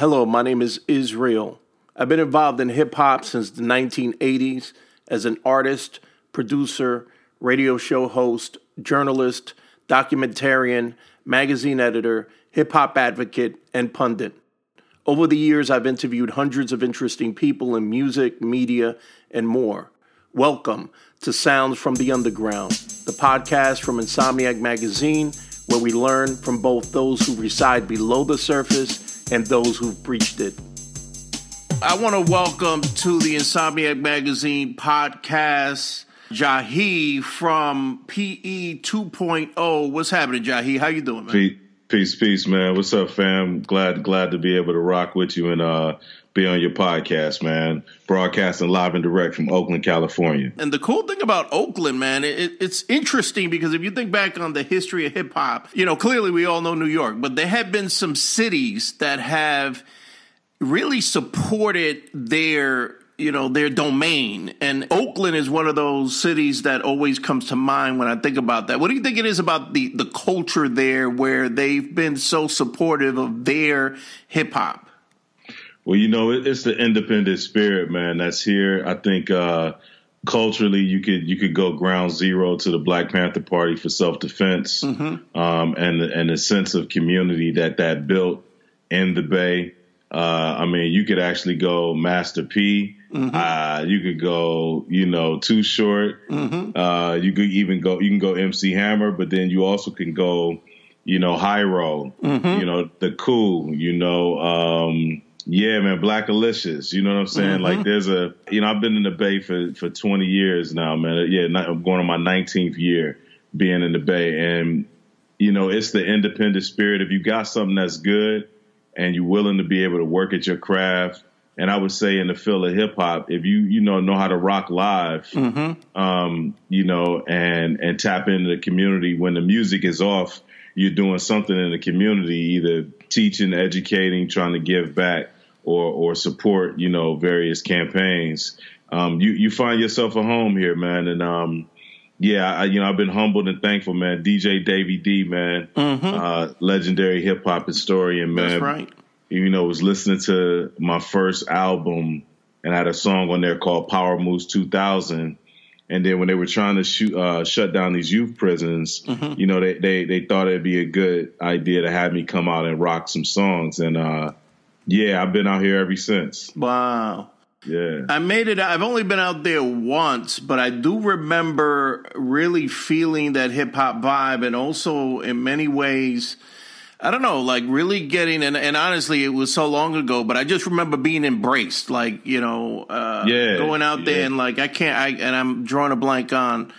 Hello, my name is Israel. I've been involved in hip hop since the 1980s as an artist, producer, radio show host, journalist, documentarian, magazine editor, hip hop advocate, and pundit. Over the years, I've interviewed hundreds of interesting people in music, media, and more. Welcome to Sounds from the Underground, the podcast from Insomniac Magazine, where we learn from both those who reside below the surface and those who've breached it. I want to welcome to the Insomniac Magazine podcast Jahi from PE 2.0. What's happening, Jahi? How you doing, man? Peace, peace, man. What's up, fam? Glad, glad to be able to rock with you and uh, be on your podcast, man. Broadcasting live and direct from Oakland, California. And the cool thing about Oakland, man, it, it's interesting because if you think back on the history of hip hop, you know, clearly we all know New York, but there have been some cities that have really supported their you know their domain and oakland is one of those cities that always comes to mind when i think about that what do you think it is about the the culture there where they've been so supportive of their hip-hop well you know it's the independent spirit man that's here i think uh culturally you could you could go ground zero to the black panther party for self-defense mm-hmm. um and and the sense of community that that built in the bay uh, I mean, you could actually go Master P. Mm-hmm. Uh, you could go, you know, Too Short. Mm-hmm. Uh, you could even go. You can go MC Hammer, but then you also can go, you know, Hiero. Mm-hmm. You know, the Coup. You know, um, yeah, man, Blackalicious. You know what I'm saying? Mm-hmm. Like, there's a, you know, I've been in the Bay for for 20 years now, man. Yeah, I'm going on my 19th year being in the Bay, and you know, it's the independent spirit. If you got something that's good and you're willing to be able to work at your craft. And I would say in the field of hip hop, if you you know know how to rock live, mm-hmm. um, you know, and and tap into the community when the music is off, you're doing something in the community, either teaching, educating, trying to give back, or or support, you know, various campaigns. Um, you you find yourself a home here, man, and um, yeah, I, you know, I've been humbled and thankful, man. DJ Davy D, man, mm-hmm. uh, legendary hip hop historian, man. That's right. You know, was listening to my first album and I had a song on there called Power Moves 2000. And then when they were trying to shoot, uh, shut down these youth prisons, mm-hmm. you know, they, they, they thought it'd be a good idea to have me come out and rock some songs. And, uh, yeah, I've been out here ever since. Wow. Yeah. I made it. I've only been out there once, but I do remember really feeling that hip hop vibe and also in many ways, I don't know, like really getting, and, and honestly, it was so long ago, but I just remember being embraced, like, you know, uh, yeah, going out there yeah. and like, I can't, I, and I'm drawing a blank on,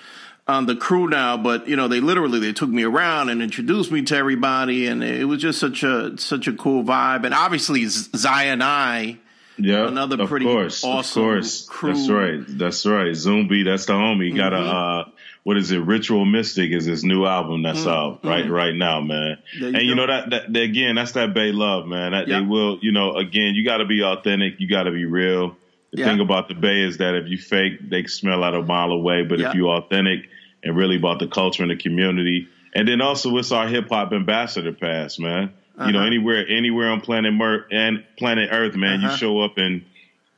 on the crew now, but you know, they literally, they took me around and introduced me to everybody. And it was just such a, such a cool vibe. And obviously Zion I, yeah, another pretty course, awesome course. crew. That's right. That's right. Zumbi, that's the homie. Mm-hmm. Got a uh, what is it? Ritual Mystic is his new album that's mm-hmm. out right mm-hmm. right now, man. You and go. you know that, that, that, again, that's that Bay love, man. That yep. they will, you know, again, you got to be authentic. You got to be real. The yep. thing about the Bay is that if you fake, they smell out a mile away. But yep. if you authentic and really about the culture and the community, and then also it's our hip hop ambassador pass, man. Uh-huh. You know, uh-huh. anywhere anywhere on planet Mer- and planet Earth, man, uh-huh. you show up and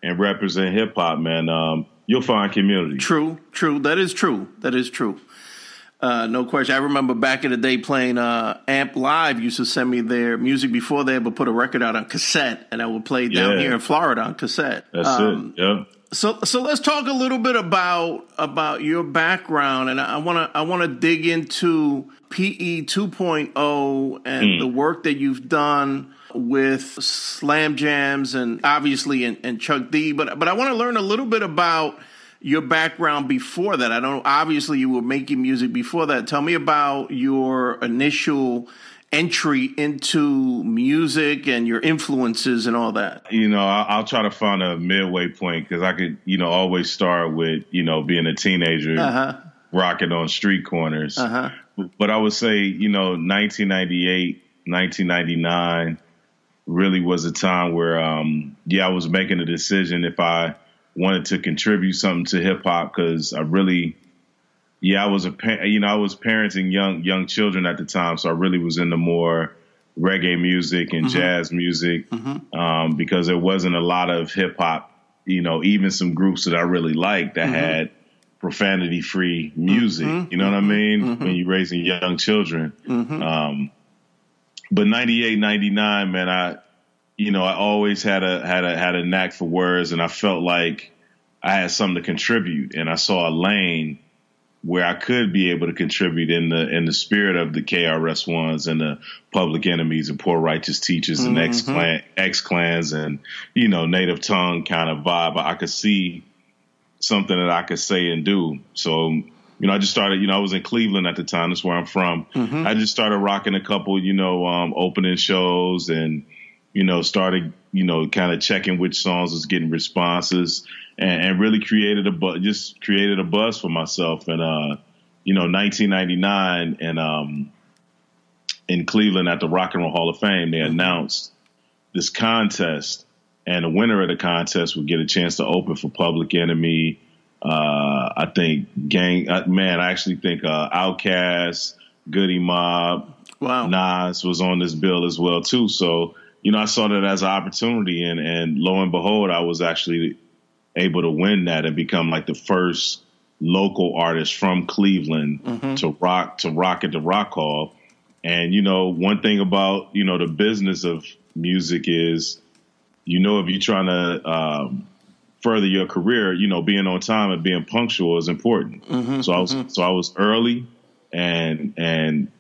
and represent hip hop, man. Um, you'll find community. True, true. That is true. That is true. Uh, no question. I remember back in the day playing uh, Amp Live used to send me their music before they ever put a record out on cassette, and I would play down yeah. here in Florida on cassette. That's um, it. Yeah. So, so let's talk a little bit about about your background, and I want to I want to dig into PE 2.0 and mm. the work that you've done with SLAMjamz and obviously and, and Chuck D. But but I want to learn a little bit about your background before that. I don't obviously you were making music before that. Tell me about your initial entry into music and your influences and all that? You know, I'll, try to find a midway point because I could, you know, always start with, you know, being a teenager, uh-huh. rocking on street corners. Uh-huh. But I would say, you know, 1998, 1999 really was a time where, um, yeah, I was making a decision if I wanted to contribute something to hip hop because I really, yeah, I was a, you know, I was parenting young young children at the time, so I really was into more reggae music and mm-hmm. jazz music mm-hmm. um, because there wasn't a lot of hip hop. You know, even some groups that I really liked that mm-hmm. had profanity free music. Mm-hmm. You know what I mean? Mm-hmm. When you're raising young children. Um, but 98, 99, man, I, you know, I always had a had a had a knack for words, and I felt like I had something to contribute, and I saw a lane where I could be able to contribute in the in the spirit of the KRS ones and the Public Enemies and Poor Righteous Teachers and mm-hmm. X clan X clans and you know native tongue kind of vibe. I could see something that I could say and do. So you know, I just started. You know, I was in Cleveland at the time. That's where I'm from. Mm-hmm. I just started rocking a couple, you know, um, opening shows and you know started you know kind of checking which songs was getting responses and, and really created a bu- just created a buzz for myself. And uh, you know, 1999 and um, in Cleveland at the Rock and Roll Hall of Fame, they mm-hmm. announced this contest, and the winner of the contest would get a chance to open for Public Enemy. Uh, I think Gang, uh, man, I actually think uh, Outkast, Goodie Mob, wow. Nas was on this bill as well too. So you know, I saw that as an opportunity, and and lo and behold, I was actually able to win that and become like the first local artist from Cleveland mm-hmm. to rock to rock at the Rock Hall. And you know, one thing about you know the business of music is, you know, if you're trying to um, further your career, you know, being on time and being punctual is important. Mm-hmm, so I was mm-hmm. so I was early, and and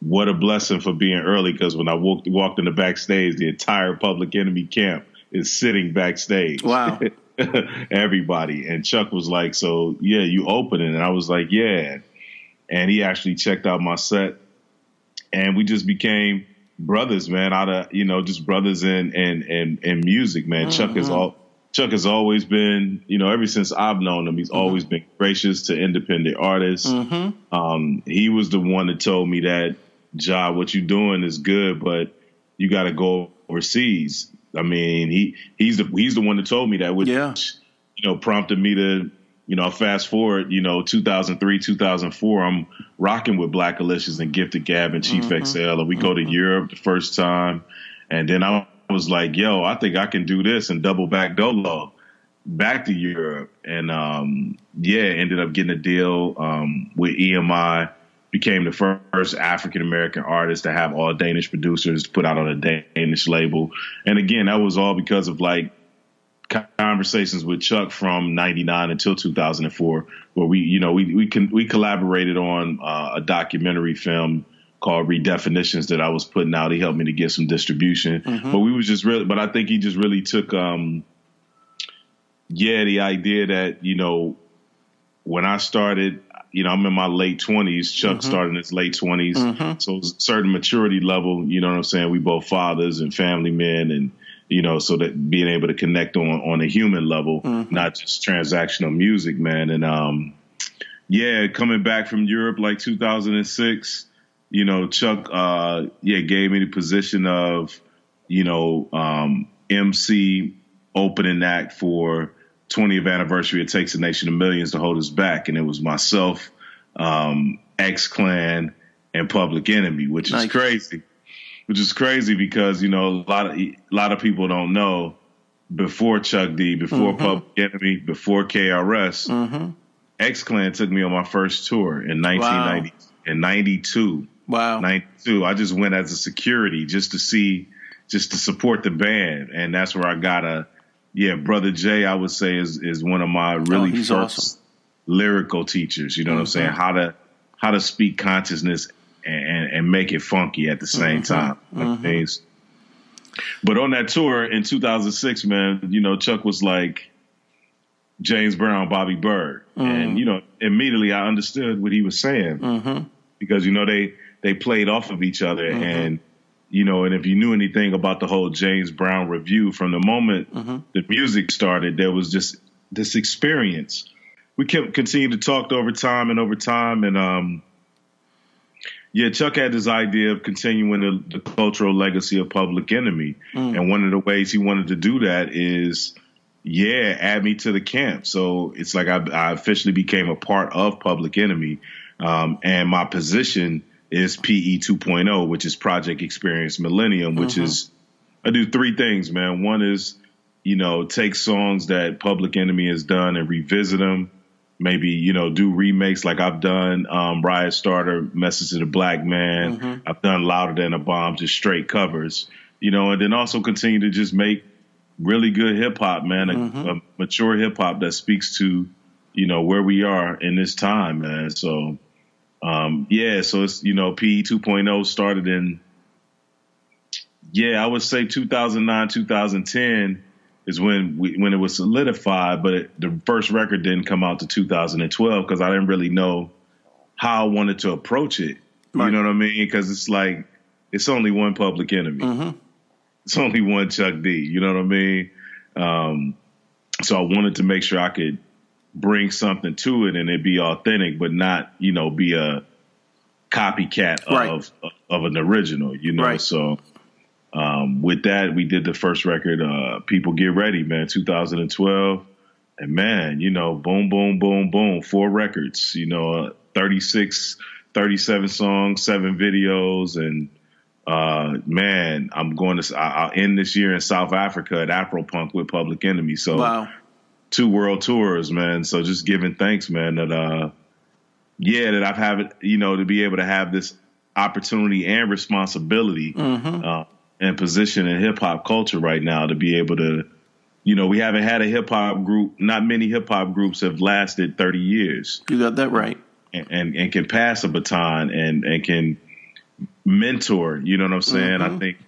what a blessing for being early because when I walked walked in the backstage, the entire Public Enemy camp is sitting backstage. Wow. everybody. And Chuck was like, "So yeah, you open it?" And I was like, "Yeah." And he actually checked out my set, and we just became brothers, man. Out of you know, just brothers in in in, in music, man. Mm-hmm. Chuck is all. Chuck has always been, you know, ever since I've known him, he's mm-hmm. always been gracious to independent artists. Mm-hmm. Um, he was the one that told me that, job, what you're doing is good, but you got to go overseas. I mean, he he's the he's the one that told me that, which yeah. you know prompted me to you know fast forward. You know, 2003, 2004, I'm rocking with Blackalicious and Gift of Gab and Chief mm-hmm. Xcel, and we go to mm-hmm. Europe the first time, and then I was like, "Yo, I think I can do this and double back dolo." Back to Europe, and um, yeah, ended up getting a deal um, with EMI became the first African American artist to have all Danish producers put out on a Danish label. And again, that was all because of like conversations with Chuck from 99 until 2004 where we you know we we can we collaborated on uh, a documentary film called redefinitions that I was putting out he helped me to get some distribution mm-hmm. but we was just really but I think he just really took um yeah the idea that you know when I started you know, I'm in my late twenties. Chuck mm-hmm. started in his late 20s mm-hmm. so certain maturity level. You know what I'm saying? We both fathers and family men, and you know, so that being able to connect on on a human level, mm-hmm. not just transactional music, man. And um, yeah, coming back from Europe like 2006, you know, Chuck, uh, yeah, gave me the position of, you know, um, MC opening act for 20th anniversary, it takes a nation of millions to hold us back, and it was myself, um, X Clan, and Public Enemy, which nice. is crazy. Which is crazy because you know a lot of a lot of people don't know before Chuck D, before mm-hmm. Public Enemy, before KRS, mm-hmm. X Clan took me on my first tour in 1990 wow. in 92. Wow. 92. I just went as a security just to see just to support the band and that's where I got a yeah, brother Jay, I would say is is one of my really oh, first awesome. lyrical teachers. You know mm-hmm. what I'm saying? How to how to speak consciousness and, and make it funky at the same mm-hmm. time. Mm-hmm. But on that tour in 2006, man, you know, Chuck was like James Brown, Bobby Byrd, and mm-hmm. you know, immediately I understood what he was saying mm-hmm. because you know they they played off of each other and you know, and if you knew anything about the whole James Brown revue, from the moment mm-hmm. the music started, there was just this experience. We kept continuing to talk over time and over time, and um, yeah, Chuck had this idea of continuing the, the cultural legacy of Public Enemy, mm. and one of the ways he wanted to do that is, yeah, add me to the camp. So it's like I, I officially became a part of Public Enemy, um, and my position is PE 2.0, which is Project Experience Millennium, which mm-hmm. is I do three things, man. One is you know take songs that Public Enemy has done and revisit them. Maybe you know do remakes like I've done um, Riot Starter, Message to the Black Man. Mm-hmm. I've done Louder Than a Bomb, just straight covers. You know, and then also continue to just make really good hip hop, man. Mm-hmm. A, a mature hip hop that speaks to you know where we are in this time, man. So um, yeah, so it's you know PE 2.0 started in yeah, I would say 2009, 2010 is when we, when it was solidified, but it, the first record didn't come out to 2012 because I didn't really know how I wanted to approach it. Right. You know what I mean? Because it's like it's only one Public Enemy. Mm-hmm. It's only one Chuck D. You know what I mean? Um, so I wanted to make sure I could bring something to it and it be authentic, but not you know be a copycat right. of of an original. You know, right. so. Um, with that, we did the first record, uh, People Get Ready, man, 2012. And man, you know, boom, boom, boom, boom, four records, you know, uh, 36, 37 songs, seven videos. And uh, man, I'm going to, I'll end this year in South Africa at Afropunk with Public Enemy. So wow two world tours, man. So just giving thanks, man, that uh yeah, that I've had you know, to be able to have this opportunity and responsibility mm-hmm. uh, and position in hip hop culture right now to be able to you know, we haven't had a hip hop group. Not many hip hop groups have lasted thirty years. You got that right. And, and, and can pass a baton and and can mentor. You know what I'm saying? Mm-hmm. I think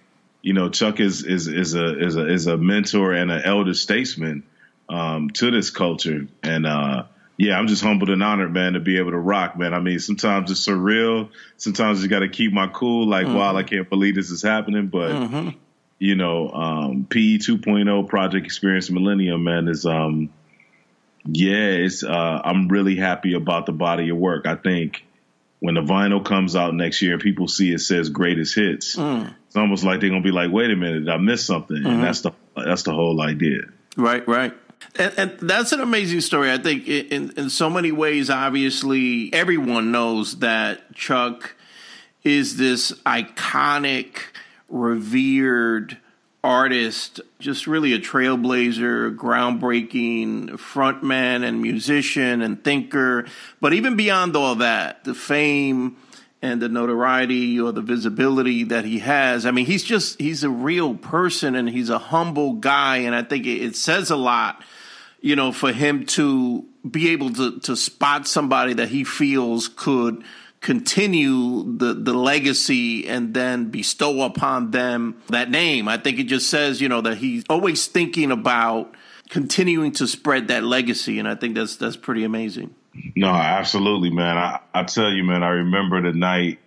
you know Chuck is is is a is a is a mentor and an elder statesman um, to this culture. And uh, yeah, I'm just humbled and honored, man, to be able to rock, man. I mean, sometimes it's surreal. Sometimes you got to keep my cool. Like, mm-hmm. wow, I can't believe this is happening. But mm-hmm. you know, um, PE 2.0 Project Experience Millennium, man, is um, yeah, it's uh, I'm really happy about the body of work. I think when the vinyl comes out next year, people see it says greatest hits. Mm. It's almost like they're gonna be like, wait a minute, I missed something, mm-hmm. and that's the that's the whole idea. Right, right. And, and, that's an amazing story. I think in, in so many ways, obviously, everyone knows that Chuck is this iconic, revered artist, just really a trailblazer, groundbreaking frontman and musician and thinker. But even beyond all that, the fame and the notoriety or the visibility that he has. I mean, he's just he's a real person and he's a humble guy, and I think it, it says a lot, you know, for him to be able to to spot somebody that he feels could continue the the legacy and then bestow upon them that name. I think it just says, you know, that he's always thinking about continuing to spread that legacy, and I think that's that's pretty amazing. No, absolutely, man. I, I tell you, man, I remember the night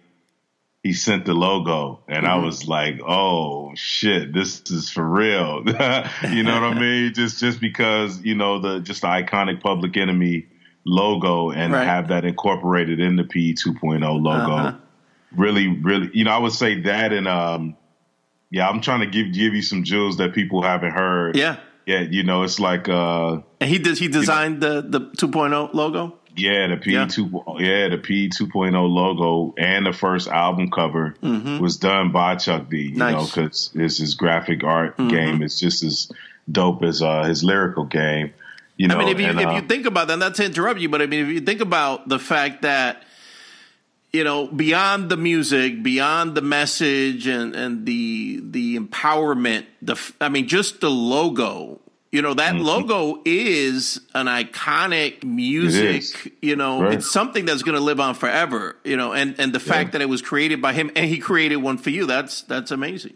he sent the logo and mm-hmm. I was like, oh shit, this is for real. you know what I mean? Just just because, you know, the just the iconic public enemy logo and right. have that incorporated in the PE 2.0 logo. Uh-huh. Really, really, you know, I would say that and um yeah, I'm trying to give give you some jewels that people haven't heard. Yeah. Yeah, you know, it's like uh And he does he designed you know, the the 2.0 logo? Yeah, the P two yeah. yeah. the P two oh logo and the first album cover mm-hmm. was done by Chuck D. You nice. know, because it's his graphic art mm-hmm. game. It's just as dope as uh, his lyrical game. You know, I mean, if you and, if uh, you think about that, not to interrupt you, but I mean, if you think about the fact that you know, beyond the music, beyond the message and and the the empowerment, the I mean, just the logo you know, that mm-hmm. logo is an iconic music, you know, right. it's something that's going to live on forever, you know, and, and the fact yeah. that it was created by him and he created one for you, that's, that's amazing.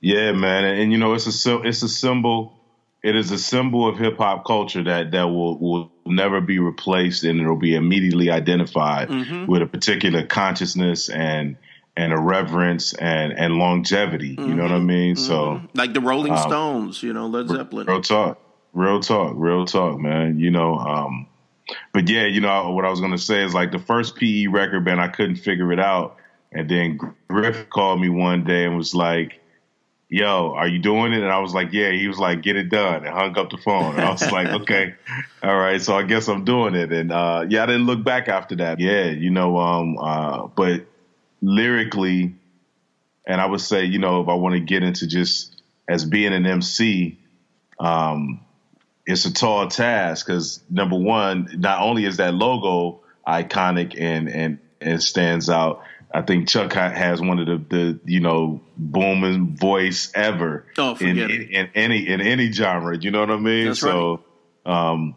Yeah, man. And, and you know, it's a, it's a symbol. It is a symbol of hip hop culture that, that will, will never be replaced and it'll be immediately identified mm-hmm. with a particular consciousness and, and a reverence and and longevity. Mm-hmm. You know what I mm-hmm. mean? Mm-hmm. So like the Rolling um, Stones, you know, Led Zeppelin. Real talk, real talk, real talk, man. You know, um, but yeah, you know what I was gonna say is like the first PE record band, I couldn't figure it out, and then Griff called me one day and was like. Yo, are you doing it? And I was like, yeah. He was like, get it done, and hung up the phone. And I was like, okay, all right. So I guess I'm doing it. And uh, yeah, I didn't look back after that. Yeah, you know, um, uh, but lyrically, and I would say, you know, if I want to get into just as being an MC, um, it's a tall task because number one, not only is that logo iconic and and and stands out. I think Chuck has one of the, the you know booming voice ever oh, in, in, in, any in any genre. You know what I mean? That's so, right. um,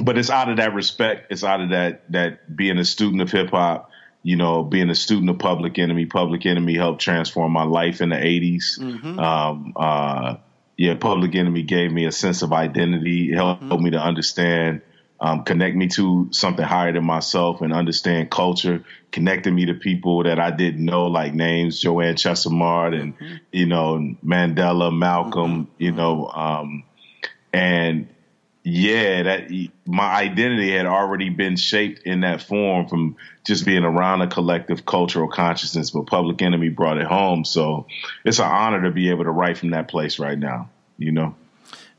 but it's out of that respect. It's out of that that being a student of hip hop. You know, being a student of Public Enemy. Public Enemy helped transform my life in the 80s. Mm-hmm. Um, uh, yeah, Public Enemy gave me a sense of identity. It helped, mm-hmm. me to understand um, connect me to something higher than myself and understand culture, connecting me to people that I didn't know, like names Joanne Chesimard and, mm-hmm. you know, Mandela, Malcolm, mm-hmm. you know, um, and yeah, that my identity had already been shaped in that form from just being around a collective cultural consciousness, but Public Enemy brought it home. So it's an honor to be able to write from that place right now, you know?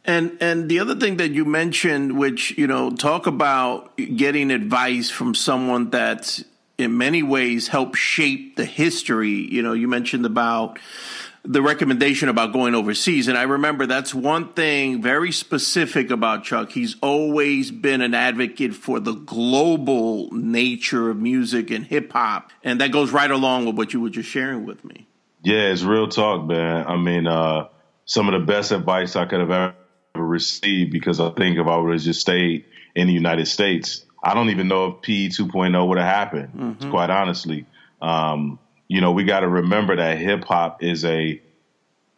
And and the other thing that you mentioned, which you know, talk about getting advice from someone that's in many ways helped shape the history. You know, you mentioned about the recommendation about going overseas. And I remember that's one thing very specific about Chuck. He's always been an advocate for the global nature of music and hip hop. And that goes right along with what you were just sharing with me. Yeah, it's real talk, man. I mean, uh, some of the best advice I could have ever received because I think if I would have just stayed in the United States, I don't even know if PE 2.0 would have happened, mm-hmm. quite honestly. Um, you know, we got to remember that hip hop is a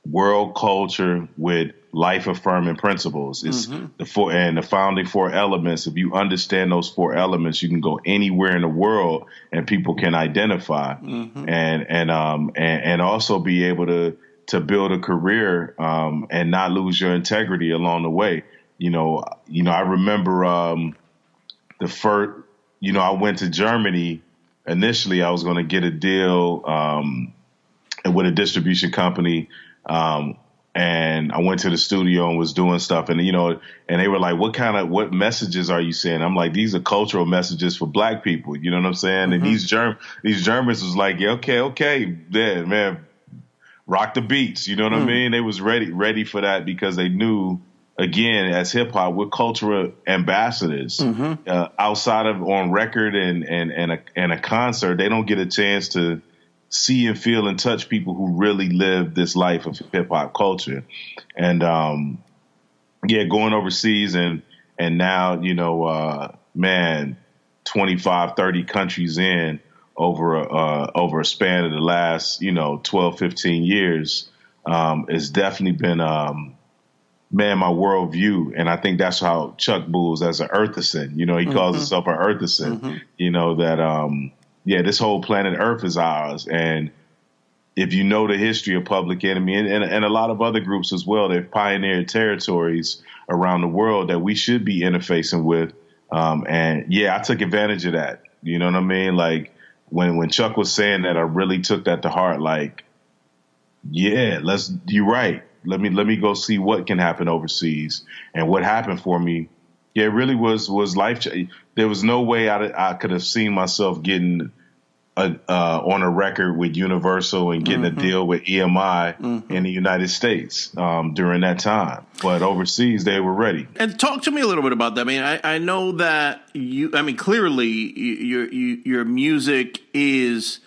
world culture with life affirming principles. It's mm-hmm. the four and the founding four elements. If you understand those four elements, you can go anywhere in the world and people can identify mm-hmm. and and um and, and also be able to to build a career um, and not lose your integrity along the way. You know, you know, I remember um, the first. You know, I went to Germany initially. I was going to get a deal um, with a distribution company, um, and I went to the studio and was doing stuff. And you know, and they were like, "What kind of what messages are you saying?" I'm like, "These are cultural messages for Black people." You know what I'm saying? Mm-hmm. And these Germ these Germans was like, yeah, "Okay, okay, yeah, man." rock the beats. You know what mm. I hmm. mean? They was ready ready for that because they knew again as hip hop we're cultural ambassadors. Mm-hmm. Uh, outside of on record and and and a and a concert, they don't get a chance to see and feel and touch people who really live this life of hip hop culture. And um, yeah, going overseas and and now you know, uh, man, 25, 30 countries in over a, uh, over a span of the last you know 12, 15 years um, has definitely been um, man my worldview, and I think that's how Chuck Bulls as an Earthizen. You know, he mm-hmm. calls himself an Earthizen. Mm-hmm. You know that um, yeah, this whole planet Earth is ours, and if you know the history of Public Enemy and, and, and, a lot of other groups as well, they've pioneered territories around the world that we should be interfacing with. Um, and yeah, I took advantage of that. You know what I mean? Like when when Chuck was saying that, I really took that to heart. Like, yeah, let's. You're right. Let me let me go see what can happen overseas and what happened for me. Yeah, it really was was life. Changing. There was no way I I could have seen myself getting a, uh, on a record with Universal and getting mm-hmm. a deal with EMI mm-hmm. in the United States um, during that time. But overseas, they were ready. And talk to me a little bit about that. I mean, I, I know that you. I mean, clearly, your your music is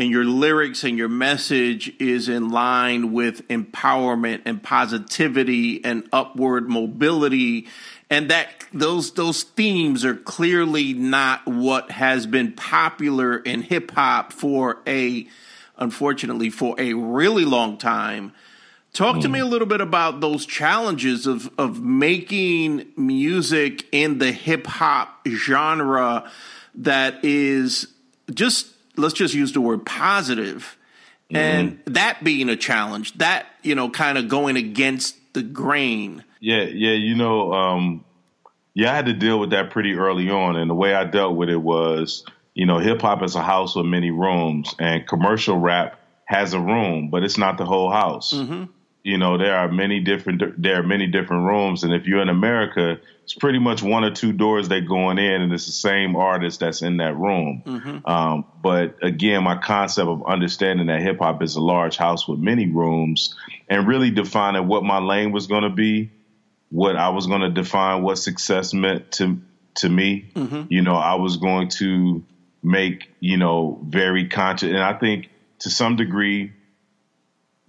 and your lyrics and your message is in line with empowerment and positivity and upward mobility and that those those themes are clearly not what has been popular in hip hop for a unfortunately for a really long time. Talk mm. to me a little bit about those challenges of of making music in the hip hop genre that is just let's just use the word positive mm. and that being a challenge that you know kind of going against the grain yeah, yeah, you know, um, yeah, I had to deal with that pretty early on, and the way I dealt with it was, you know, hip hop is a house with many rooms, and commercial rap has a room, but it's not the whole house. Mm-hmm. You know, there are many different there are many different rooms, and if you're in America, it's pretty much one or two doors they going in, and it's the same artist that's in that room. Mm-hmm. Um, but again, my concept of understanding that hip hop is a large house with many rooms, and really defining what my lane was going to be, what I was going to define what success meant to to me. Mm-hmm. You know, I was going to make you know very conscious, and I think to some degree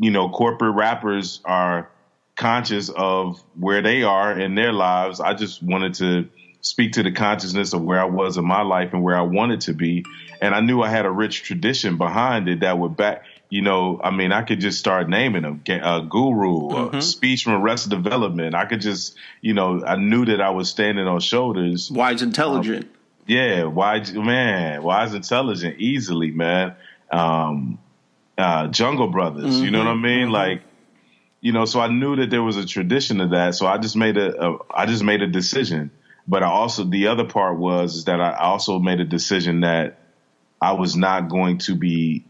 you know, corporate rappers are conscious of where they are in their lives. I just wanted to speak to the consciousness of where I was in my life and where I wanted to be. And I knew I had a rich tradition behind it that would back, you know, I mean, I could just start naming them, a guru, mm-hmm. a speech from Arrested Development. I could just, you know, I knew that I was standing on shoulders. Wise intelligent. Um, yeah, wise, man, wise intelligent, easily, man. Um, uh, Jungle Brothers. Mm-hmm. You know what I mean? Mm-hmm. Like, you know, so I knew that there was a tradition of that. So I just made a, a I just made a decision. But I also the other part was is that I also made a decision that I was not going to be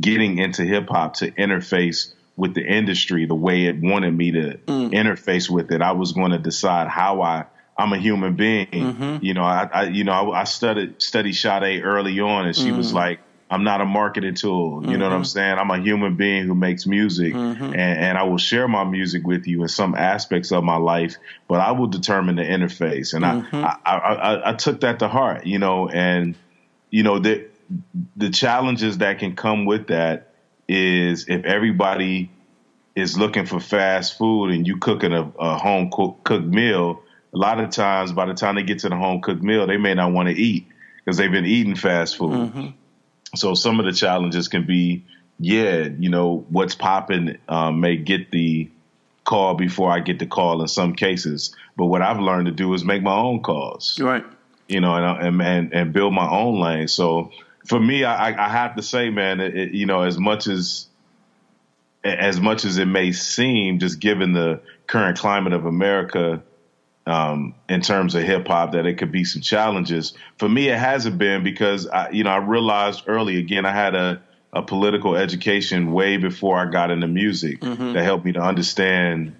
getting into hip hop to interface with the industry the way it wanted me to mm. interface with it. I was going to decide how I I'm a human being. Mm-hmm. You know, I, I, you know I, I studied studied Sade early on, and she mm. was like, I'm not a marketing tool. You mm-hmm. know what I'm mm-hmm. saying? I'm a human being who makes music mm-hmm. and, and, I will share my music with you in some aspects of my life, but I will determine the interface. And mm-hmm. I, I, I, I, took that to heart, you know, and, you know, the, the challenges that can come with that is if everybody is looking for fast food and you cooking a, a home cook, cooked meal, a lot of times by the time they get to the home cooked meal, they may not want to eat because they've been eating fast food. So some of the challenges can be, yeah, you know, what's popping um, may get the call before I get the call in some cases. But what I've learned to do is make my own calls. Right. You know, and and and build my own lane. So for me, I, I have to say, man, it, you know, as much as as much as it may seem, just given the current climate of America, um, in terms of hip hop that it could be some challenges. For me, it hasn't been because I, you know I realized early again I had a, a political education way before I got into music mm-hmm. that helped me to understand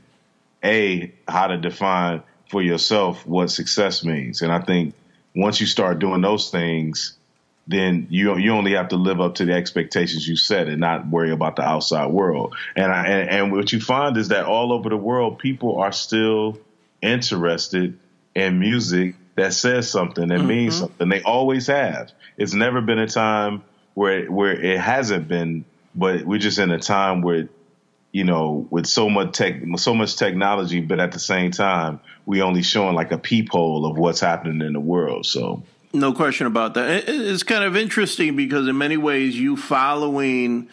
a how to define for yourself what success means. And I think once you start doing those things, then you you only have to live up to the expectations you set and not worry about the outside world. And I, and, and what you find is that all over the world, people are still interested in music that says something that mm-hmm. means something. They always have. It's never been a time where where it hasn't been, but we're just in a time where you know, with so much tech, so much technology, but at the same time, we only showing like a peephole of what's happening in the world. So, no question about that. It's kind of interesting because in many ways, you following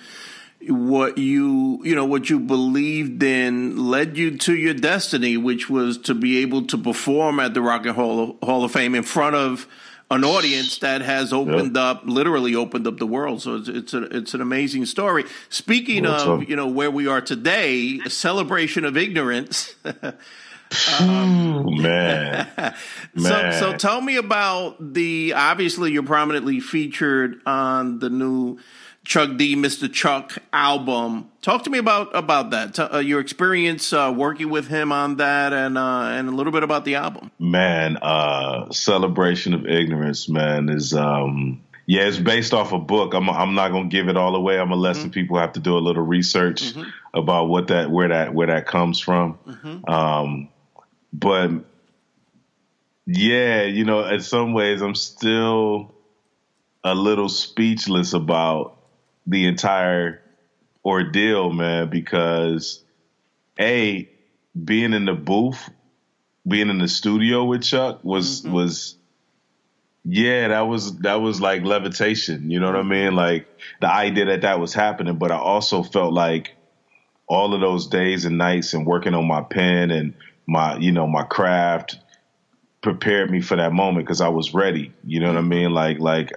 what you you know what you believed in led you to your destiny, which was to be able to perform at the Rock and Hall of, Hall of Fame in front of an audience that has opened yep. up, literally opened up the world. So it's it's, a, it's an amazing story. Speaking What's of up? you know where we are today, a celebration of ignorance. um, man. man. So, so tell me about the. Obviously, you're prominently featured on the new Chuck D, Mistachuck album. Talk to me about about that. uh, your experience uh, working with him on that, and uh, and a little bit about the album. Man, uh, celebration of ignorance, man, is um, yeah, it's based off a book. I'm I'm not gonna give it all away. I'm gonna let mm-hmm. some people have to do a little research mm-hmm. about what that where that where that comes from. Mm-hmm. Um, but yeah, you know, in some ways, I'm still a little speechless about the entire ordeal, man, because a being in the booth, being in the studio with Chuck was mm-hmm. was yeah, that was that was like levitation. You know what I mean? Like the idea that that was happening, but I also felt like all of those days and nights and working on my pen and my you know my craft prepared me for that moment because I was ready. You know what I mm-hmm. mean? Like like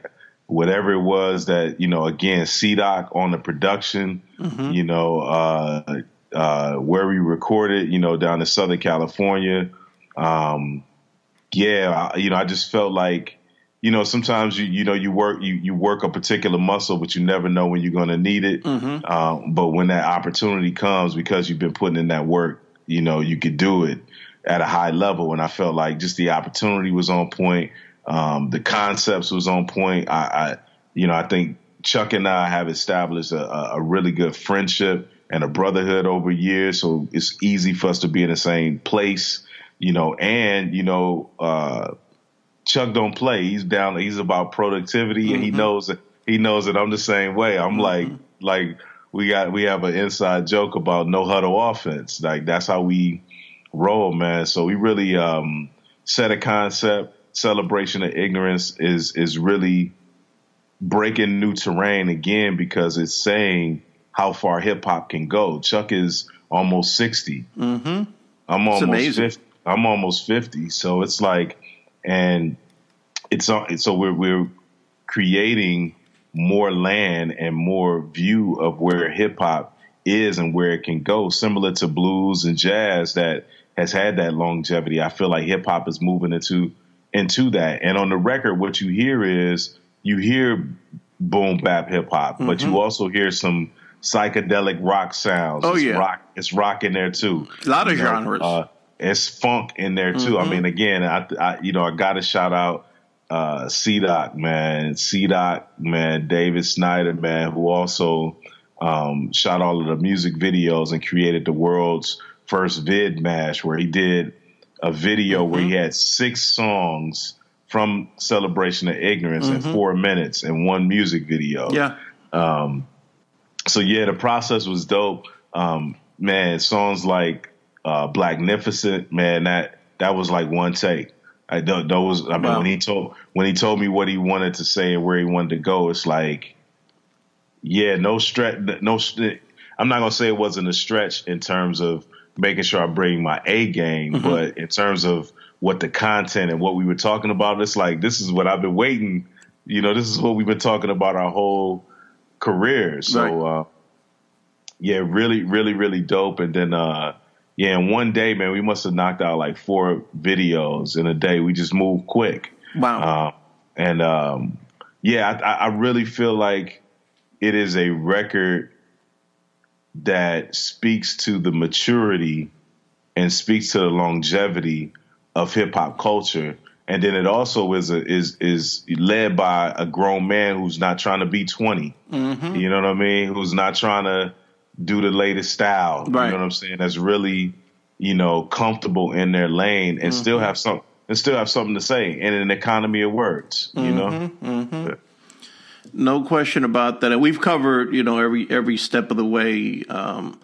whatever it was that you know again CDOC on the production mm-hmm. you know uh, uh, where we recorded you know down in Southern California um, yeah I, you know I just felt like you know, sometimes you you know you work you you work a particular muscle, but you never know when you're going to need it. Mm-hmm. Um, but when that opportunity comes, because you've been putting in that work, you know, you could do it at a high level. And I felt like just the opportunity was on point. Um, the concepts was on point. I, I, you know, I think Chuck and I have established a, a really good friendship and a brotherhood over years. So it's easy for us to be in the same place, you know, and, you know, uh, Chuck don't play. He's down. He's about productivity, mm-hmm. and he mm-hmm. knows that he knows that I'm the same way. I'm mm-hmm. like like we got we have an inside joke about no huddle offense. Like that's how we roll, man. So we really um, set a concept. Celebration of ignorance is is really breaking new terrain again because it's saying how far hip hop can go. Chuck is almost 60 mm-hmm. I'm almost 50. I'm almost fifty. So it's like and it's so we're we're creating more land and more view of where hip hop is and where it can go, similar to blues and jazz that has had that longevity. I feel like hip hop is moving into into that. And on the record, what you hear is you hear boom bap hip hop, mm-hmm. but you mm-hmm. also hear some psychedelic rock sounds. Oh it's yeah, rock. It's rock in there too. A lot of you genres. Know, uh, it's funk in there too. Mm-hmm. I mean, again, I, I you know I got to shout out uh, C Doc man, C Doc man, David Snyder man, who also um, shot all of the music videos and created the world's first vid mash, where he did a video mm-hmm. where he mm-hmm. had six songs from Celebration of Ignorance mm-hmm. in four minutes in one music video. Yeah. Um, so yeah, the process was dope. Um, man, songs like uh, Blacknificent, man, that that was like one take. I don't those. I mean, wow. when he told when he told me what he wanted to say and where he wanted to go, it's like, yeah, no stretch, no. I'm not gonna say it wasn't a stretch in terms of making sure I bring my A game, mm-hmm. but in terms of what the content and what we were talking about, it's like this is what I've been waiting. You know, this is what we've been talking about our whole career. So, right. uh, yeah, really, really, really dope. And then, uh, yeah, in one day, man, we must have knocked out like four videos in a day. We just moved quick. Wow. Uh, and um, yeah, I, I really feel like it is a record that speaks to the maturity and speaks to the longevity of hip hop culture. And then it also is a, is is led by a grown man who's not trying to be 20. Mm-hmm. You know what I mean? Who's not trying to do the latest style. Right. You know what I'm saying? That's really, you know, comfortable in their lane and mm-hmm. still have some and still have something to say in an economy of words. You mm-hmm. know. Mm-hmm. No question about that. And we've covered, you know, every every step of the way. Um,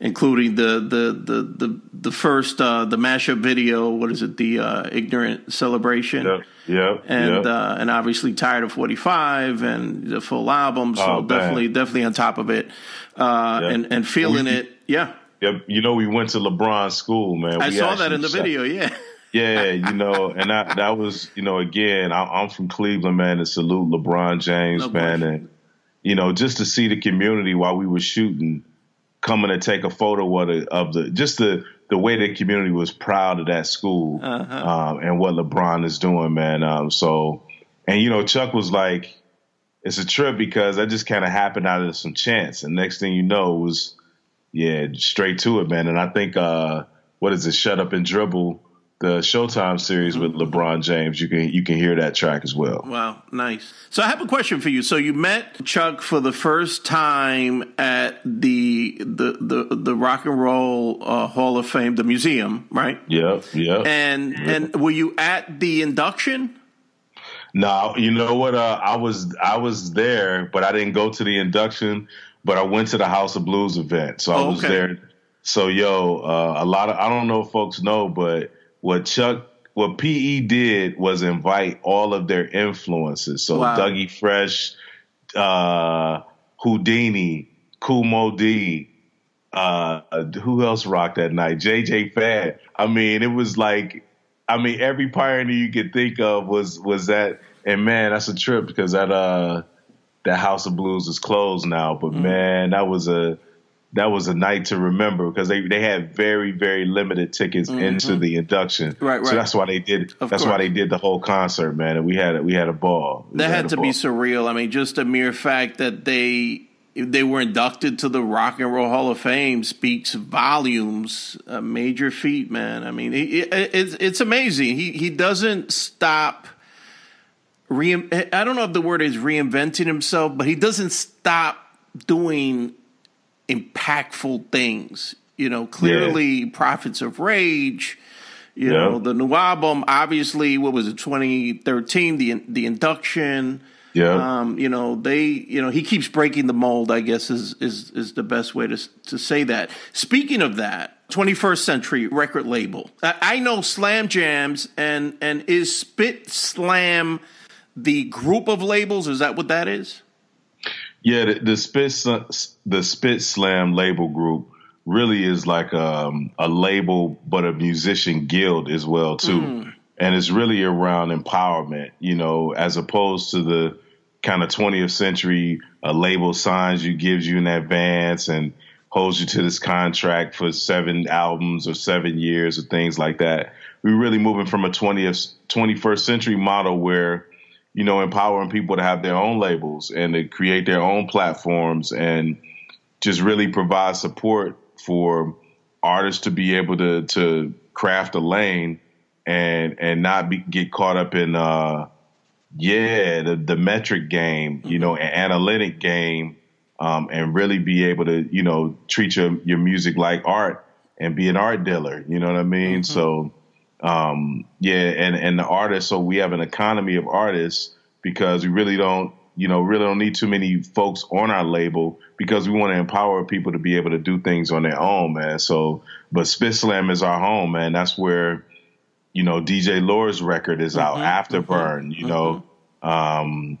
including the the the the, the first uh, the mashup video. What is it? The uh, ignorant celebration. Yeah, Yep. And yep. Uh, and obviously tired of forty five and the full album. So oh, definitely definitely on top of it. Uh, yep. and and feeling we, it. Yeah. Yep. You know we went to LeBron school, man. I we saw that in the video. Yeah. Yeah, you know, and that that was, you know, again, I, am from Cleveland, man. To salute LeBron James, no man, and you know, just to see the community while we were shooting coming to take a photo of the, of the just the the way the community was proud of that school uh-huh. um, and what LeBron is doing, man. Um, so, and you know, Chuck was like, "It's a trip because that just kind of happened out of some chance." And next thing you know, was yeah, straight to it, man. And I think uh, what is it? Shut up and dribble the Showtime series with mm-hmm. LeBron James, you can you can hear that track as well. Wow, nice. So I have a question for you. So you met Chuck for the first time at the the the, the Rock and Roll uh, Hall of Fame, the museum, right? Yeah, yeah. And yep. and were you at the induction? No, you know what? Uh, I was I was there, but I didn't go to the induction. But I went to the House of Blues event, so I oh, was there. So yo, uh, a lot of I don't know if folks know, but what Chuck what PE did was invite all of their influences. So wow. Dougie Fresh, uh, Whodini, Kool Moe Dee, uh, who else rocked that night? JJ Fad. I mean, it was like, I mean, every pioneer you could think of was was that. And man, that's a trip because that uh that House of Blues is closed now. But mm. man, that was a that was a night to remember because they, they had very very limited tickets mm-hmm. into the induction. Right, right. So that's why they did. Of that's course. why they did the whole concert, man. And we had we had a ball. That had, had to ball. be surreal. I mean, just a mere fact that they they were inducted to the Rock and Roll Hall of Fame speaks volumes. A major feat, man. I mean, it, it, it's it's amazing. He he doesn't stop. Re- I don't know if the word is reinventing himself, but he doesn't stop doing impactful things. You know, clearly yeah. Prophets of Rage. You yeah. know, the new album, obviously, what was it, 2013, the the induction. Yeah. Um, you know, they, you know, he keeps breaking the mold, I guess is is is the best way to to say that. Speaking of that, 21st century record label. I, I know SLAMjamz and and is Spit Slam the group of labels, is that what that is? Yeah, the, the Spit the Spit Slam label group really is like um, a label, but a musician guild as well too. Mm. And it's really around empowerment, you know, as opposed to the kind of 20th century uh, label signs you gives you in advance and holds you to this contract for seven albums or seven years or things like that. We're really moving from a 20th 21st century model where you know, empowering people to have their own labels and to create their own platforms and just really provide support for artists to be able to to craft a lane and and not be, get caught up in uh yeah the the metric game you know an analytic game um and really be able to you know treat your your music like art and be an art dealer you know what i mean mm-hmm. so um, yeah, and and the artists. So we have an economy of artists because we really don't, you know, really don't need too many folks on our label because we want to empower people to be able to do things on their own, man. So, but Spit Slam is our home, man. That's where, you know, DJ Lord's record is out, mm-hmm, Afterburn. Mm-hmm, you know, mm-hmm. um,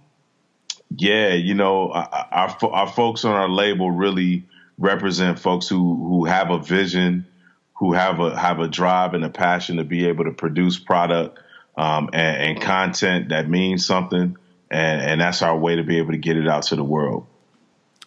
yeah, you know, our our folks on our label really represent folks who who have a vision who have a have a drive and a passion to be able to produce product um, and, and, content that means something, and, and that's our way to be able to get it out to the world.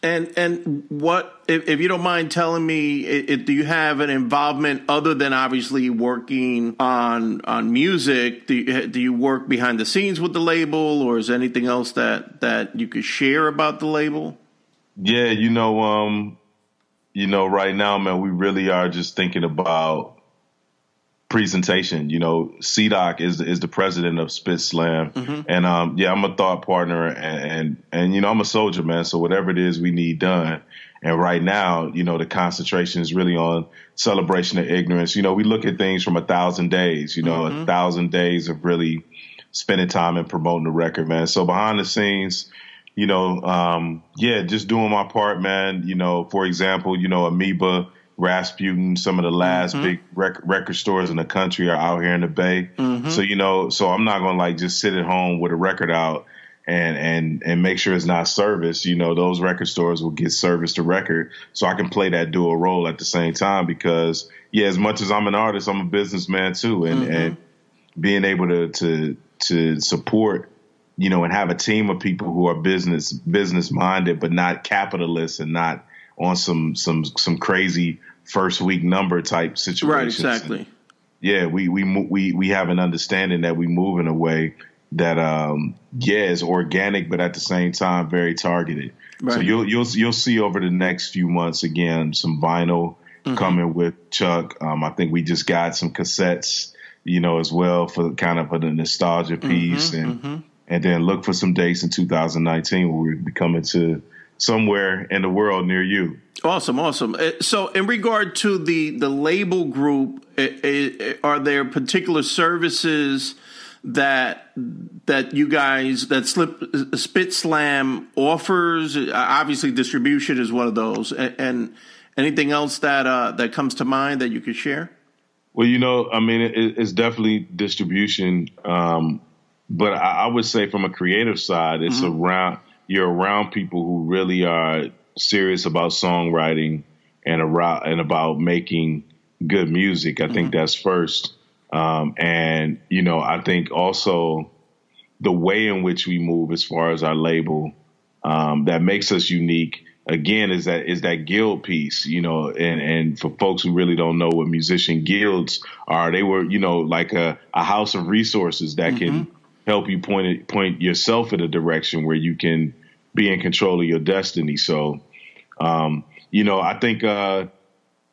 And and what if, if you don't mind telling me, it, do you have an involvement other than obviously working on on music? Do you, do you work behind the scenes with the label, or is anything else that that you could share about the label? Yeah, you know, um, you know, right now, man, we really are just thinking about presentation. You know, CDOC is is the president of Spit Slam, mm-hmm. and um, yeah, I'm a thought partner, and, and and you know, I'm a soldier, man. So whatever it is we need done, and right now, you know, the concentration is really on celebration of ignorance. You know, we look at things from a thousand days. You know, mm-hmm. a thousand days of really spending time and promoting the record, man. So behind the scenes you know, um, yeah, just doing my part, man. You know, for example, you know, Amoeba, Rasputin, some of the last mm-hmm. big rec- record stores in the country are out here in the Bay. Mm-hmm. So, you know, so I'm not gonna like just sit at home with a record out and and and make sure it's not serviced. You know, those record stores will get serviced to record, so I can play that dual role at the same time. Because yeah, as much as I'm an artist, I'm a businessman too, and mm-hmm. and being able to to to support you know, and have a team of people who are business business minded, but not capitalists and not on some some some crazy first week number type situations. Right, exactly. And yeah, we we we we have an understanding that we move in a way that um yeah is organic, but at the same time very targeted. Right. So you'll you'll you'll see over the next few months again some vinyl mm-hmm. coming with Chuck. Um, I think we just got some cassettes, you know, as well for kind of a nostalgia piece mm-hmm, and. Mm-hmm and then look for some dates in 2019 where we'll be coming to somewhere in the world near you. Awesome, awesome. Uh, so, in regard to the the label group, uh, uh, are there particular services that that you guys that Slip Spit Slam offers? Obviously, distribution is one of those, and anything else that uh, that comes to mind that you could share. Well, you know, I mean, it, it's definitely distribution. Um, but I, I, would say from a creative side, it's mm-hmm. around you're around people who really are serious about songwriting and around and about making good music. I mm-hmm. think that's first. Um, and you know, I think also the way in which we move as far as our label um, that makes us unique again is that is that guild piece, you know, and and for folks who really don't know what musician guilds are, they were you know like a, a house of resources that mm-hmm. can help you point it, point yourself in a direction where you can be in control of your destiny. So, um, you know, I think. Uh,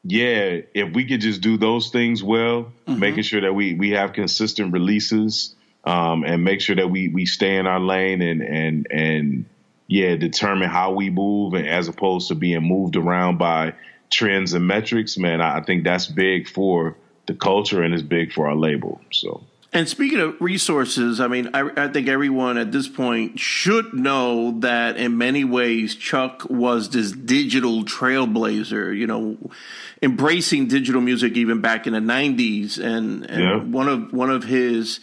yeah, if we could just do those things well, mm-hmm. making sure that we we have consistent releases, um, and make sure that we we stay in our lane and and and yeah, determine how we move, and as opposed to being moved around by trends and metrics, man, I, I think that's big for the culture and it's big for our label. So. And speaking of resources, I mean, I, I, think everyone at this point should know that in many ways, Chuck was this digital trailblazer, you know, embracing digital music even back in the 90s. And, and yeah. one of, one of his,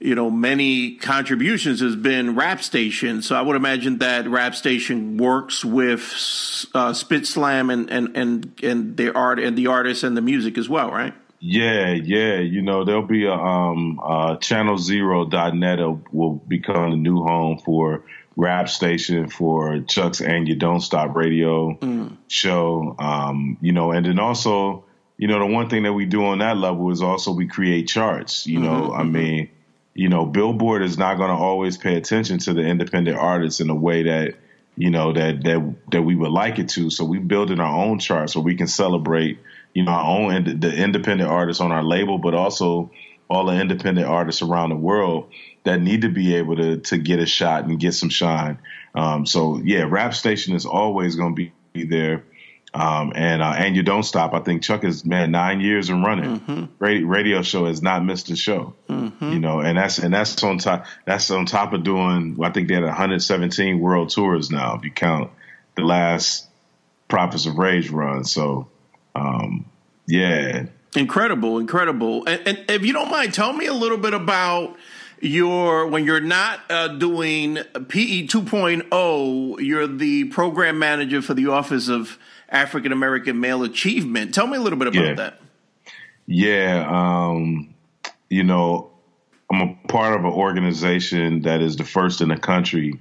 you know, many contributions has been Rap Station. So I would imagine that Rap Station works with uh, Spit Slam and, and, and, and the art and the artists and the music as well, right? Yeah, yeah. You know, there'll be a um uh .net will become the new home for rap station for Chuck's and You Don't Stop radio mm. show. Um, you know, and then also, you know, the one thing that we do on that level is also we create charts. You know, mm-hmm. I mm-hmm. mean, you know, Billboard is not gonna always pay attention to the independent artists in the way that you know that that that we would like it to. So we build in our own charts so we can celebrate you know, our own the independent artists on our label, but also all the independent artists around the world that need to be able to to get a shot and get some shine. Um, so yeah, Rap Station is always going to be there. Um, and uh, and you don't stop. I think Chuck is man nine years and running. Mm-hmm. Radio, radio, show has not missed a show. Mm-hmm. You know, and that's and that's on top. That's on top of doing. I think they had 117 world tours now, if you count the last Prophets of Rage run. So um, yeah. Incredible, incredible. And, and, if you don't mind, tell me a little bit about your when you're not uh, doing PE 2.0, you're the program manager for the Office of African American Male Achievement. Tell me a little bit about yeah. that. Yeah, um, you know, I'm a part of an organization that is the first in the country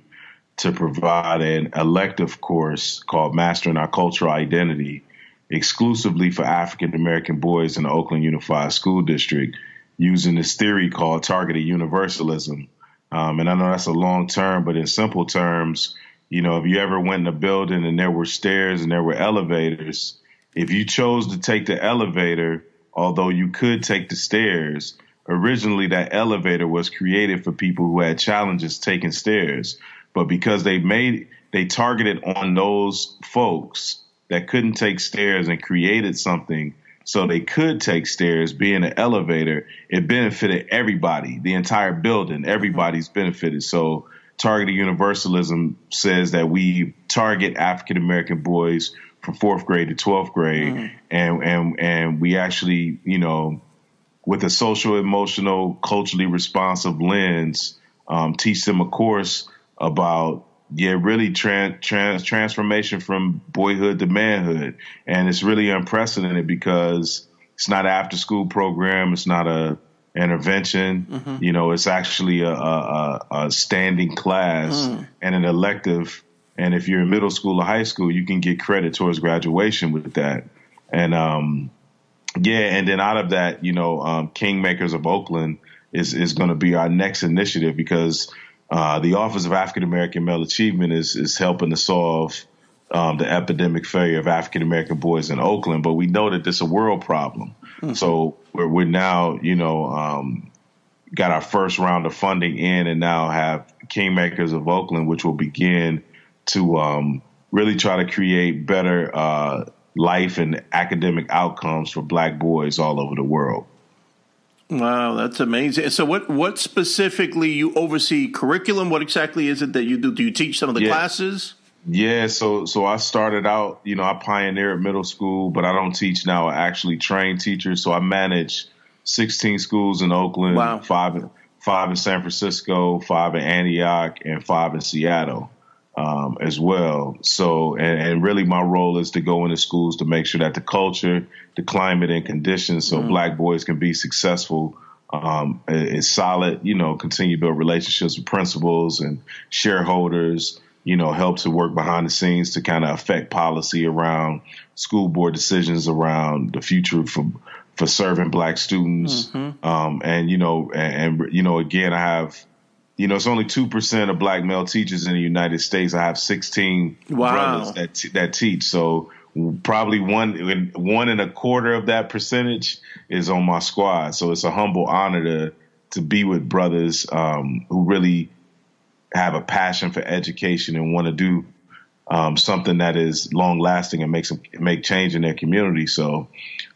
to provide an elective course called Mastering Our Cultural Identity exclusively for African American boys in the Oakland Unified School District using this theory called targeted universalism. Um, and I know that's a long term, but in simple terms, you know, if you ever went in a building and there were stairs and there were elevators, if you chose to take the elevator, although you could take the stairs, originally that elevator was created for people who had challenges taking stairs. But because they made, they targeted on those folks that couldn't take stairs and created something so they could take stairs, being an elevator, it benefited everybody, the entire building, everybody's benefited. So targeted universalism says that we target African American boys from fourth grade to twelfth grade, mm-hmm. and and and we actually, you know, with a social, emotional, culturally responsive lens, um, teach them a course about yeah, really trans, trans transformation from boyhood to manhood, and it's really unprecedented because it's not an after school program, it's not a intervention. Mm-hmm. You know, it's actually a, a, a standing class mm. and an elective. And if you're in middle school or high school, you can get credit towards graduation with that. And um, yeah, and then out of that, you know, um, Kingmakers of Oakland is is going to be our next initiative because uh, the Office of African American Male Achievement is is helping to solve um, the epidemic failure of African American boys in Oakland, but we know that this is a world problem. Mm-hmm. So we're, we're, now, you know, um, got our first round of funding in, and now have Kingmakers of Oakland, which will begin to um, really try to create better uh, life and academic outcomes for Black boys all over the world. Wow, that's amazing. So, what what specifically you oversee curriculum? What exactly is it that you do? Do you teach some of the yeah. classes? Yeah, so so I started out, you know, I pioneered middle school, but I don't teach now. I actually train teachers. So I manage 16 schools in Oakland, wow. five five in San Francisco, five in Antioch, and five in Seattle um, as well. So, and, and, really, my role is to go into schools to make sure that the culture, the climate, and conditions, so mm-hmm. Black boys can be successful, um, is solid. You know, continue to build relationships with principals and shareholders. you know, help to work behind the scenes to kind of affect policy around school board decisions around the future for for serving black students. Mm-hmm. Um, and you know, and, and, you know, again, I have, you know, it's only two percent of black male teachers in the United States. I have sixteen wow. brothers that t- that teach. So probably one one and a quarter of that percentage is on my squad. So it's a humble honor to to be with brothers um, who really have a passion for education and want to do um, something that is long lasting and makes make change in their community. So,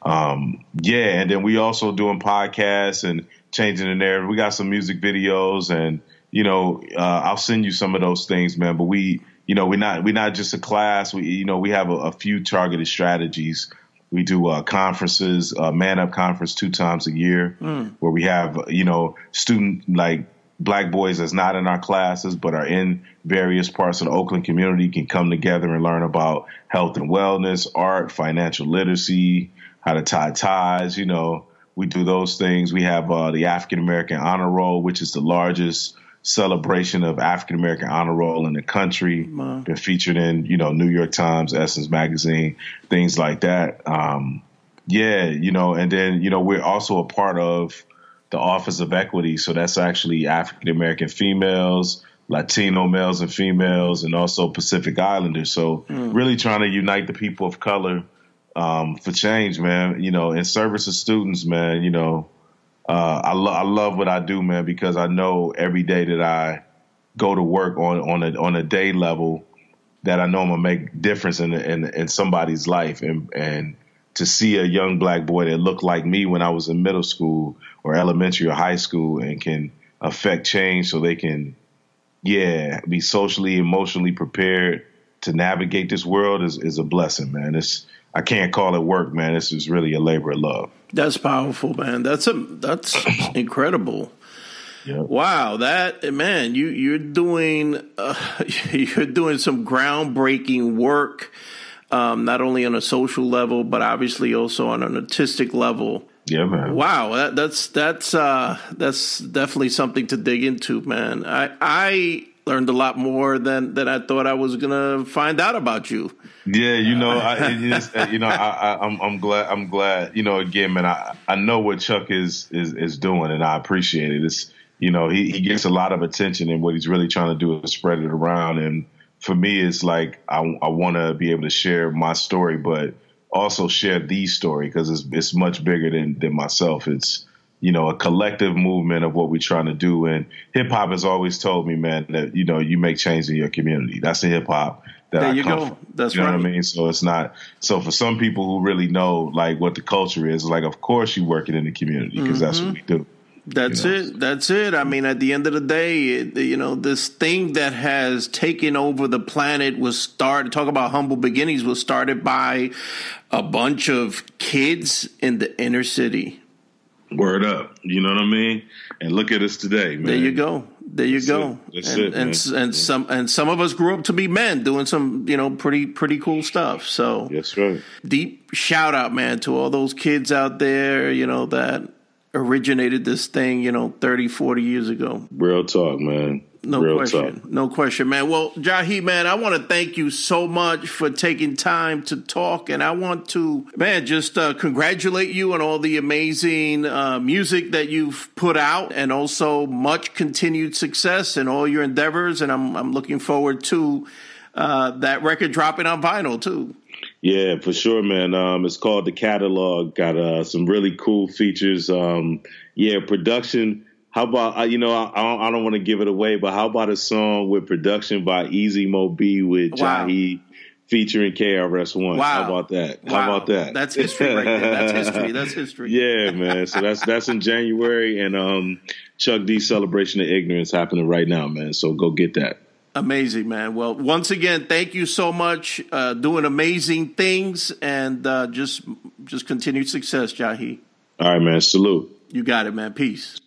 um, yeah, and then we also doing podcasts and changing the narrative. We got some music videos, and you know, uh, I'll send you some of those things, man. But we, you know, we're not we're not just a class. We, you know, we have a, a few targeted strategies. We do uh, conferences, uh, Man Up conference two times a year, mm. where we have you know student like black boys that's not in our classes but are in various parts of the Oakland community can come together and learn about health and wellness, art, financial literacy, how to tie ties. You know, we do those things. We have uh, the African American Honor Roll, which is the largest celebration of African American honor roll in the country. Wow. Been featured in you know New York Times, Essence magazine, things like that. Um, yeah, you know, and then you know we're also a part of the Office of Equity. So that's actually African American females, Latino males and females, and also Pacific Islanders. So mm. really trying to unite the people of color um, for change, man. You know, in service of students, man. You know, uh, I, lo- I love what I do, man, because I know every day that I go to work on on a on a day level that I know I'm gonna make difference in in, in somebody's life. And and to see a young black boy that looked like me when I was in middle school or elementary or high school and can affect change so they can, yeah, be socially, emotionally prepared to navigate this world is, is a blessing, man. It's, I can't call it work, man. This is really a labor of love. That's powerful, man. That's a, that's incredible. Yep. Wow, that man, you you're doing uh, you're doing some groundbreaking work um, not only on a social level, but obviously also on an artistic level. Yeah, man. Wow, that, that's that's uh, that's definitely something to dig into, man. I I learned a lot more than than I thought I was gonna find out about you. Yeah, you know, I, uh, you know, I, I, am I'm, I'm glad. I'm glad. You know, again, man, I, I know what Chuck is is is doing, and I appreciate it. It's you know, he he gets a lot of attention, and what he's really trying to do is spread it around and for me, it's like I, I want to be able to share my story, but also share the story because it's it's much bigger than than myself. It's you know a collective movement of what we're trying to do. And hip hop has always told me, man, that you know you make change in your community. That's the hip hop that there I you come go. from. That's you know right. what I mean. So it's not. So for some people who really know like what the culture is, like of course you work it in the community because mm-hmm. that's what we do. That's you know? it. That's it. I mean, at the end of the day, it, you know, this thing that has taken over the planet was started. Talk about humble beginnings was started by a bunch of kids in the inner city. Word up. You know what I mean? And look at us today, man. There you go. There you That's go. It. That's and, it, and, and yeah. some and some of us grew up to be men doing some, you know, pretty pretty cool stuff. So That's right. Deep shout out, man, to all those kids out there, you know, that originated this thing, you know, 30, 40 years ago. Real talk, man. No Real question. Talk. No question, man. Well, Jahi, man, I want to thank you so much for taking time to talk. And I want to, man, just uh, congratulate you on all the amazing uh, music that you've put out and also much continued success in all your endeavors. And I'm, I'm looking forward to uh, that record dropping on vinyl, too. Yeah, for sure, man. Um, it's called the catalog. Got uh, some really cool features. Um, yeah, production. How about uh, you know I, I don't, want to give it away, but how about a song with production by Easy Mo Bee with wow. Jahi featuring KRS One? Wow. How about that? Wow. How about that? That's history right there. That's history. That's history. yeah, man. So that's that's in January, and um, Chuck D Celebration of Ignorance happening right now, man. So go get that. Amazing, man. Well, once again, thank you so much. Uh, doing amazing things, and uh, just just continued success, Jahi. All right, man. Salute. You got it, man. Peace.